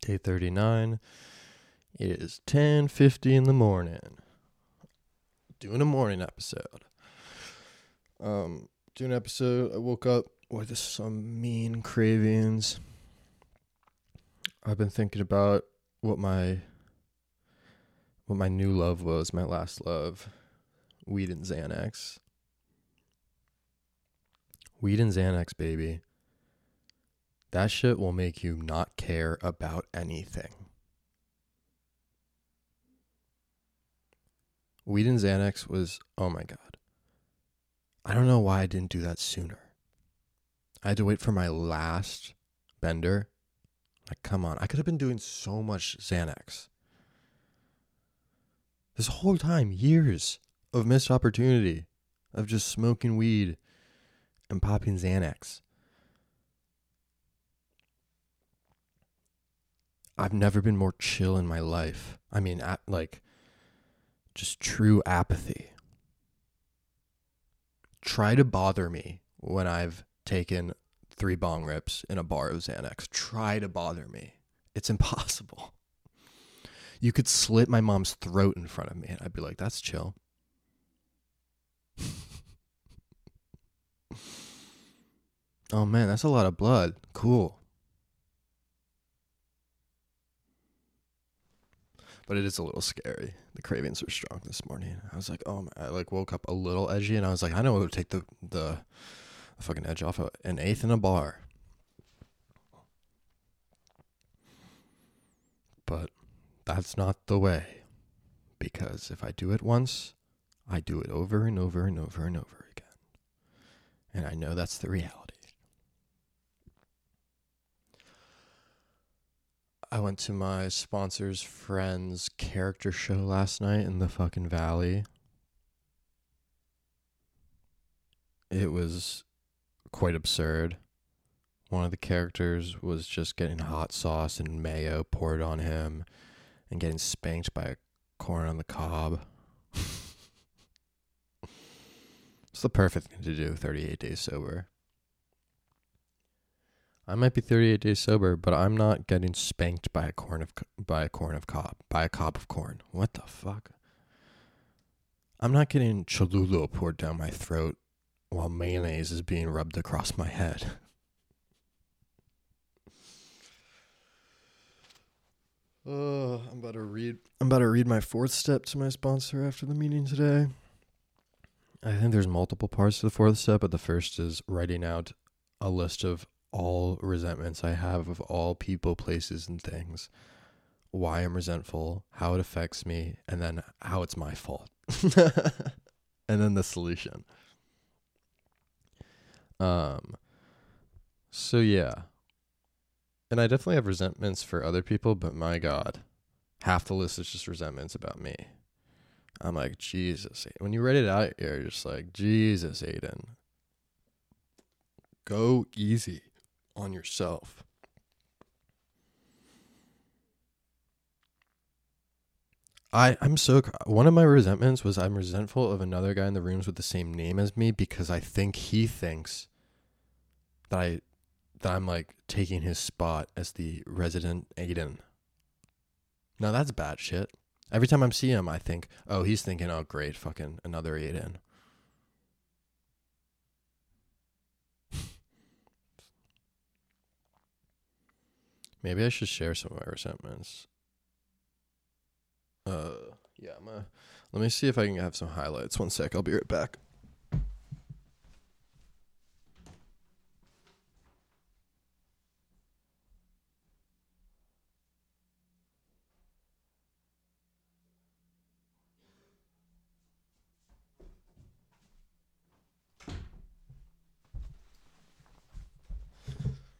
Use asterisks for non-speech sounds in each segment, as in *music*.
Day 39. It is 10:50 in the morning. Doing a morning episode. Um doing an episode I woke up with some mean cravings. I've been thinking about what my what my new love was, my last love. Weed and Xanax. Weed and Xanax, baby. That shit will make you not care about anything. Weed and Xanax was, oh my God. I don't know why I didn't do that sooner. I had to wait for my last bender. Like, come on. I could have been doing so much Xanax. This whole time, years of missed opportunity of just smoking weed and popping Xanax. I've never been more chill in my life. I mean, at, like, just true apathy. Try to bother me when I've taken three bong rips in a bar of Xanax. Try to bother me. It's *laughs* impossible. You could slit my mom's throat in front of me, and I'd be like, that's chill. *laughs* oh man, that's a lot of blood. Cool. But it is a little scary. The cravings were strong this morning. I was like, oh, I like woke up a little edgy, and I was like, I know what would take the the, the fucking edge off of an eighth in a bar. But that's not the way, because if I do it once, I do it over and over and over and over again, and I know that's the reality. I went to my sponsor's friend's character show last night in the fucking valley. It was quite absurd. One of the characters was just getting hot sauce and mayo poured on him and getting spanked by a corn on the cob. *laughs* it's the perfect thing to do 38 days sober. I might be 38 days sober, but I'm not getting spanked by a corn of by a corn of cob by a cob of corn. What the fuck? I'm not getting Cholula poured down my throat while mayonnaise is being rubbed across my head. *laughs* Uh, I'm about to read. I'm about to read my fourth step to my sponsor after the meeting today. I think there's multiple parts to the fourth step, but the first is writing out a list of all resentments I have of all people, places, and things, why I'm resentful, how it affects me, and then how it's my fault. *laughs* and then the solution. Um so yeah. And I definitely have resentments for other people, but my god, half the list is just resentments about me. I'm like, Jesus. When you write it out, you're just like, Jesus, Aiden. Go easy on yourself. I I'm so one of my resentments was I'm resentful of another guy in the rooms with the same name as me because I think he thinks that I that I'm like taking his spot as the resident Aiden. Now that's bad shit. Every time I see him, I think, oh, he's thinking, oh, great, fucking another Aiden. Maybe I should share some of my resentments. Uh, yeah, I'm a, let me see if I can have some highlights. One sec, I'll be right back.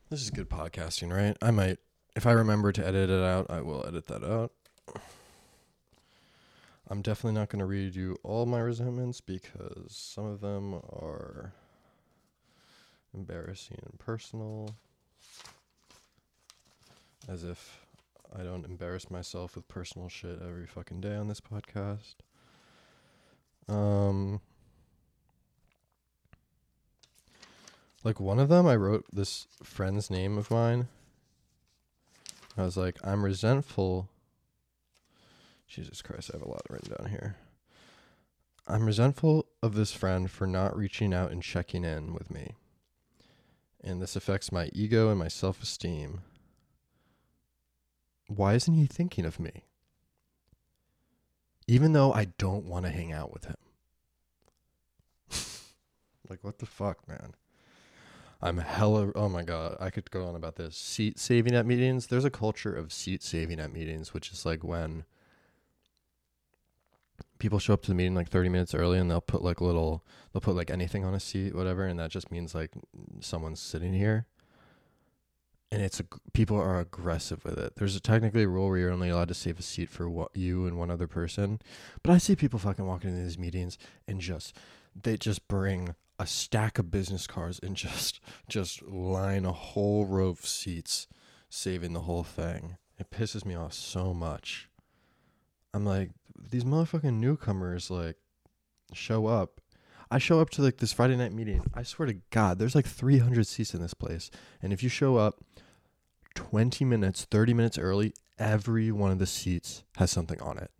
This is good podcasting, right? I might if I remember to edit it out, I will edit that out. I'm definitely not going to read you all my resentments because some of them are embarrassing and personal. As if I don't embarrass myself with personal shit every fucking day on this podcast. Um, like one of them, I wrote this friend's name of mine I was like, I'm resentful. Jesus Christ, I have a lot written down here. I'm resentful of this friend for not reaching out and checking in with me. And this affects my ego and my self esteem. Why isn't he thinking of me? Even though I don't want to hang out with him. *laughs* like, what the fuck, man? I'm hella. Oh my god, I could go on about this. Seat saving at meetings. There's a culture of seat saving at meetings, which is like when people show up to the meeting like 30 minutes early and they'll put like little, they'll put like anything on a seat, whatever, and that just means like someone's sitting here. And it's people are aggressive with it. There's a, technically a rule where you're only allowed to save a seat for what you and one other person, but I see people fucking walking into these meetings and just they just bring a stack of business cards and *laughs* just just line a whole row of seats, saving the whole thing. It pisses me off so much. I'm like, these motherfucking newcomers like show up. I show up to like this Friday night meeting. I swear to God, there's like 300 seats in this place, and if you show up 20 minutes, 30 minutes early, every one of the seats has something on it.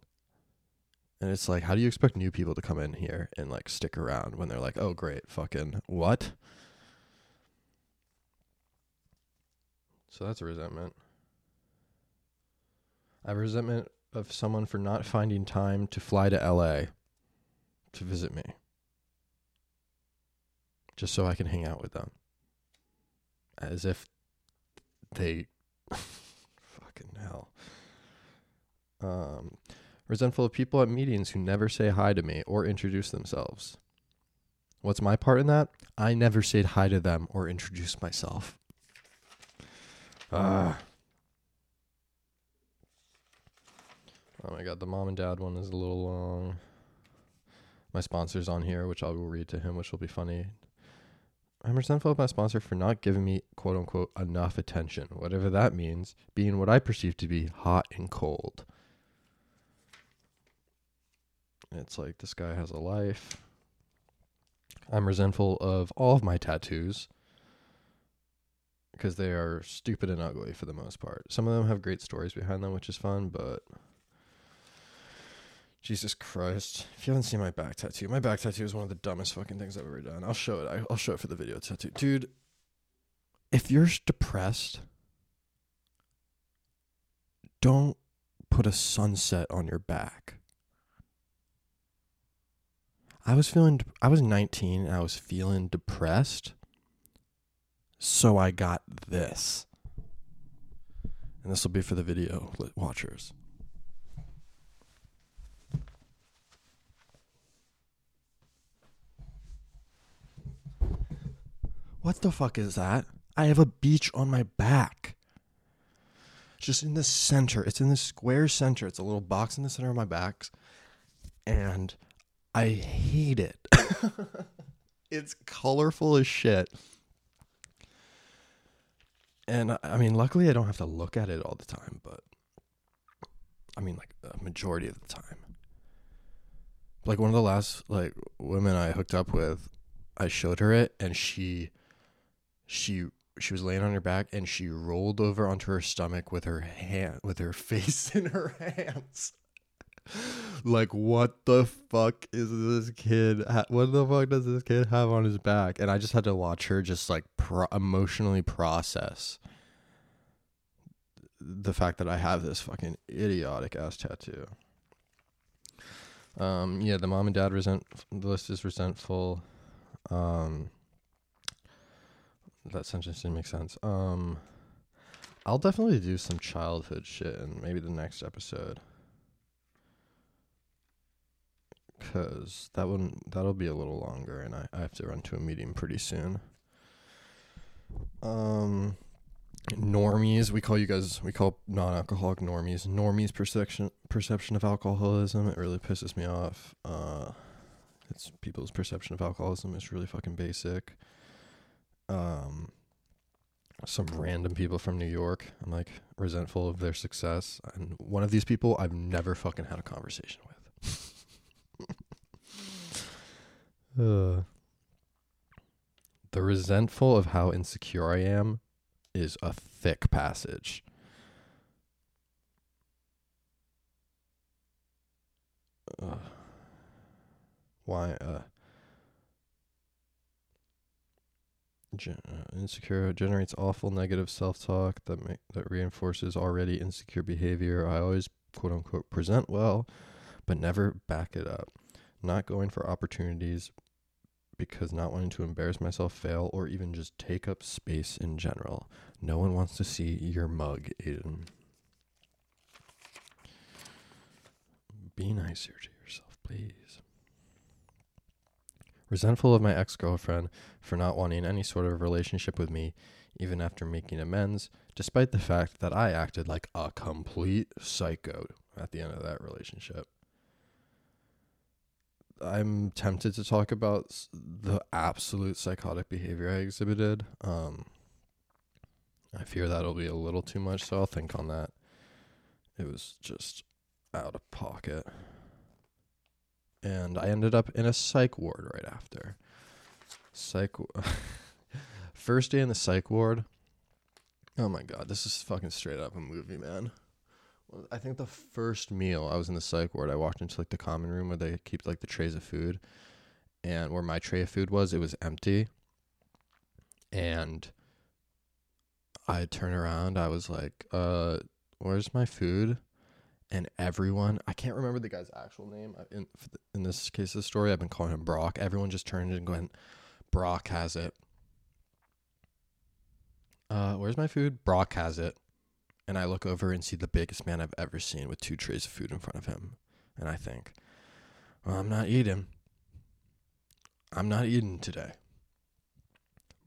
And it's like, how do you expect new people to come in here and like stick around when they're like, oh, great, fucking what? So that's a resentment. I have resentment of someone for not finding time to fly to LA to visit me. Just so I can hang out with them. As if they *laughs* fucking hell. Um resentful of people at meetings who never say hi to me or introduce themselves. What's my part in that? I never said hi to them or introduced myself. Ah. Oh my god, the mom and dad one is a little long. My sponsor's on here, which I will read to him, which will be funny. I'm resentful of my sponsor for not giving me quote unquote enough attention, whatever that means, being what I perceive to be hot and cold. It's like this guy has a life. I'm resentful of all of my tattoos because they are stupid and ugly for the most part. Some of them have great stories behind them, which is fun, but Jesus Christ. If you haven't seen my back tattoo, my back tattoo is one of the dumbest fucking things I've ever done. I'll show it. I'll show it for the video tattoo. Dude, if you're depressed, don't put a sunset on your back. I was feeling I was 19 and I was feeling depressed. So I got this. And this will be for the video watchers. What the fuck is that? I have a beach on my back. Just in the center. It's in the square center. It's a little box in the center of my back. And I hate it. *laughs* it's colorful as shit. And I mean, luckily I don't have to look at it all the time, but I mean, like a majority of the time. Like one of the last like women I hooked up with, I showed her it, and she, she, she was laying on her back, and she rolled over onto her stomach with her hand, with her *laughs* face in her hands like what the fuck is this kid ha- what the fuck does this kid have on his back? And i just had to watch her just like pro- emotionally process the fact that i have this fucking idiotic ass tattoo. Um yeah the mom and dad resent the list is resentful. Um that sentence didn't make sense. Um i'll definitely do some childhood shit in maybe the next episode because that one that'll be a little longer, and I, I have to run to a meeting pretty soon. Um, normies, we call you guys, we call non-alcoholic normies. Normies perception perception of alcoholism. It really pisses me off. Uh, it's people's perception of alcoholism is really fucking basic. Um, some random people from New York. I'm like resentful of their success, and one of these people I've never fucking had a conversation with. Uh, the resentful of how insecure I am is a thick passage. Uh, why? Uh, gen- uh, insecure generates awful negative self-talk that ma- that reinforces already insecure behavior. I always quote unquote present well, but never back it up. Not going for opportunities because not wanting to embarrass myself, fail, or even just take up space in general. No one wants to see your mug, Aiden. Be nicer to yourself, please. Resentful of my ex girlfriend for not wanting any sort of relationship with me, even after making amends, despite the fact that I acted like a complete psycho at the end of that relationship. I'm tempted to talk about the absolute psychotic behavior I exhibited. Um, I fear that'll be a little too much, so I'll think on that. It was just out of pocket. And I ended up in a psych ward right after. Psych. *laughs* First day in the psych ward. Oh my god, this is fucking straight up a movie, man. I think the first meal I was in the psych ward, I walked into like the common room where they keep like the trays of food, and where my tray of food was, it was empty. And I turn around, I was like, "Uh, where's my food?" And everyone, I can't remember the guy's actual name. In in this case of the story, I've been calling him Brock. Everyone just turned and went, "Brock has it." Uh, where's my food? Brock has it. And I look over and see the biggest man I've ever seen with two trays of food in front of him. And I think, well, I'm not eating. I'm not eating today.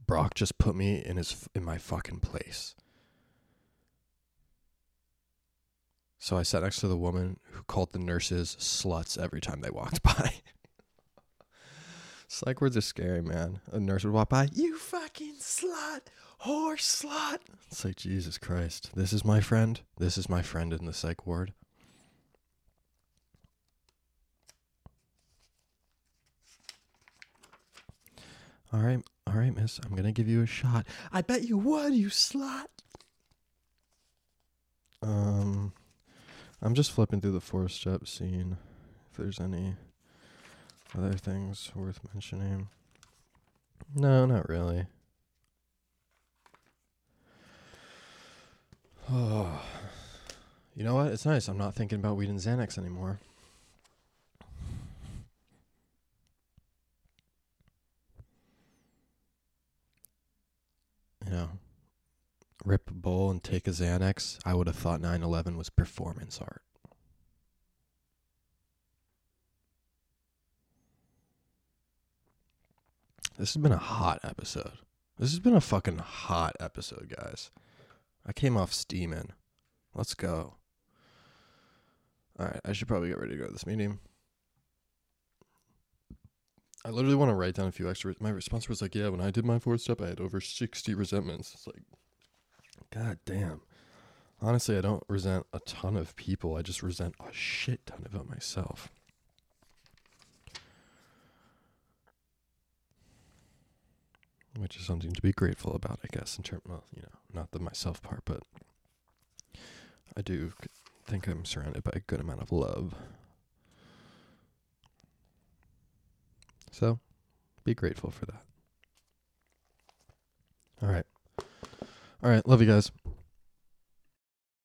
Brock just put me in his in my fucking place. So I sat next to the woman who called the nurses sluts every time they walked *laughs* by. Psych wards are scary, man. A nurse would walk by, you fucking slut, whore slut. It's like, Jesus Christ. This is my friend. This is my friend in the psych ward. All right, all right, miss. I'm going to give you a shot. I bet you would, you slut. Um, I'm just flipping through the four step scene if there's any other things worth mentioning. No, not really. You know what? It's nice. I'm not thinking about weed and Xanax anymore. You know, rip a bowl and take a Xanax. I would have thought 9 11 was performance art. This has been a hot episode. This has been a fucking hot episode, guys. I came off steaming. Let's go. All right, I should probably get ready to go to this meeting. I literally want to write down a few extra. My response was like, "Yeah, when I did my fourth step, I had over sixty resentments." It's like, god damn. Honestly, I don't resent a ton of people. I just resent a shit ton of it myself. Which is something to be grateful about, I guess, in terms, well, you know, not the myself part, but I do think I'm surrounded by a good amount of love. So, be grateful for that. All right. All right. Love you guys.